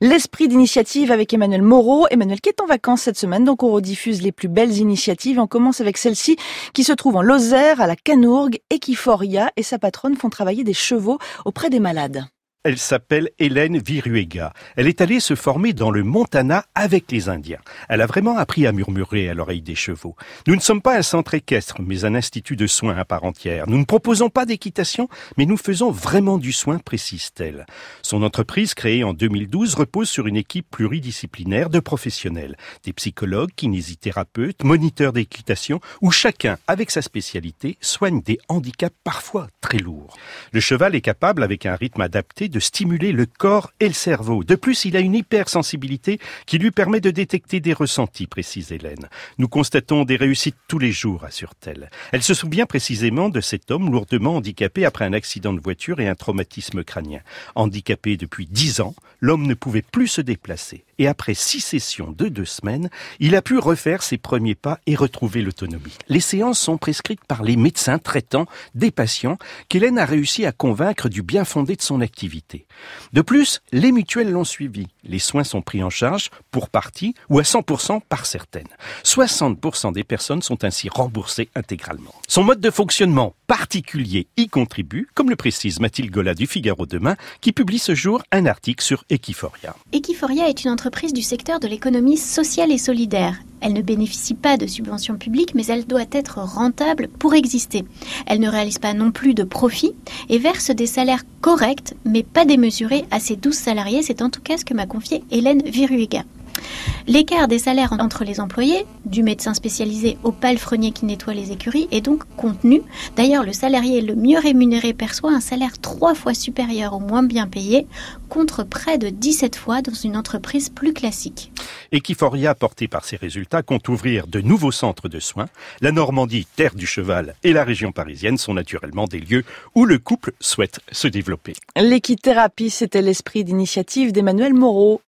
L'esprit d'initiative avec Emmanuel Moreau. Emmanuel qui est en vacances cette semaine, donc on rediffuse les plus belles initiatives. On commence avec celle-ci qui se trouve en Lozère, à la Canourgue. Equiforia et sa patronne font travailler des chevaux auprès des malades. Elle s'appelle Hélène Viruega. Elle est allée se former dans le Montana avec les Indiens. Elle a vraiment appris à murmurer à l'oreille des chevaux. Nous ne sommes pas un centre équestre, mais un institut de soins à part entière. Nous ne proposons pas d'équitation, mais nous faisons vraiment du soin, précise-t-elle. Son entreprise, créée en 2012, repose sur une équipe pluridisciplinaire de professionnels. Des psychologues, kinésithérapeutes, moniteurs d'équitation, où chacun, avec sa spécialité, soigne des handicaps parfois très lourds. Le cheval est capable, avec un rythme adapté, de stimuler le corps et le cerveau. De plus, il a une hypersensibilité qui lui permet de détecter des ressentis, précise Hélène. Nous constatons des réussites tous les jours, assure-t-elle. Elle se souvient précisément de cet homme lourdement handicapé après un accident de voiture et un traumatisme crânien. Handicapé depuis dix ans, l'homme ne pouvait plus se déplacer. Et après six sessions de deux semaines, il a pu refaire ses premiers pas et retrouver l'autonomie. Les séances sont prescrites par les médecins traitant des patients qu'Hélène a réussi à convaincre du bien fondé de son activité. De plus, les mutuelles l'ont suivi. Les soins sont pris en charge pour partie ou à 100% par certaines. 60% des personnes sont ainsi remboursées intégralement. Son mode de fonctionnement particulier y contribue, comme le précise Mathilde Gola du Figaro Demain, qui publie ce jour un article sur Equiforia. Equiforia est une entreprise du secteur de l'économie sociale et solidaire. Elle ne bénéficie pas de subventions publiques, mais elle doit être rentable pour exister. Elle ne réalise pas non plus de profit et verse des salaires corrects, mais pas démesurés à ses 12 salariés. C'est en tout cas ce que m'a confié Hélène Viruega. L'écart des salaires entre les employés, du médecin spécialisé au palefrenier qui nettoie les écuries, est donc contenu. D'ailleurs, le salarié le mieux rémunéré perçoit un salaire trois fois supérieur au moins bien payé, contre près de 17 fois dans une entreprise plus classique. Equiforia, porté par ces résultats, compte ouvrir de nouveaux centres de soins. La Normandie, terre du cheval, et la région parisienne sont naturellement des lieux où le couple souhaite se développer. L'équithérapie, c'était l'esprit d'initiative d'Emmanuel Moreau.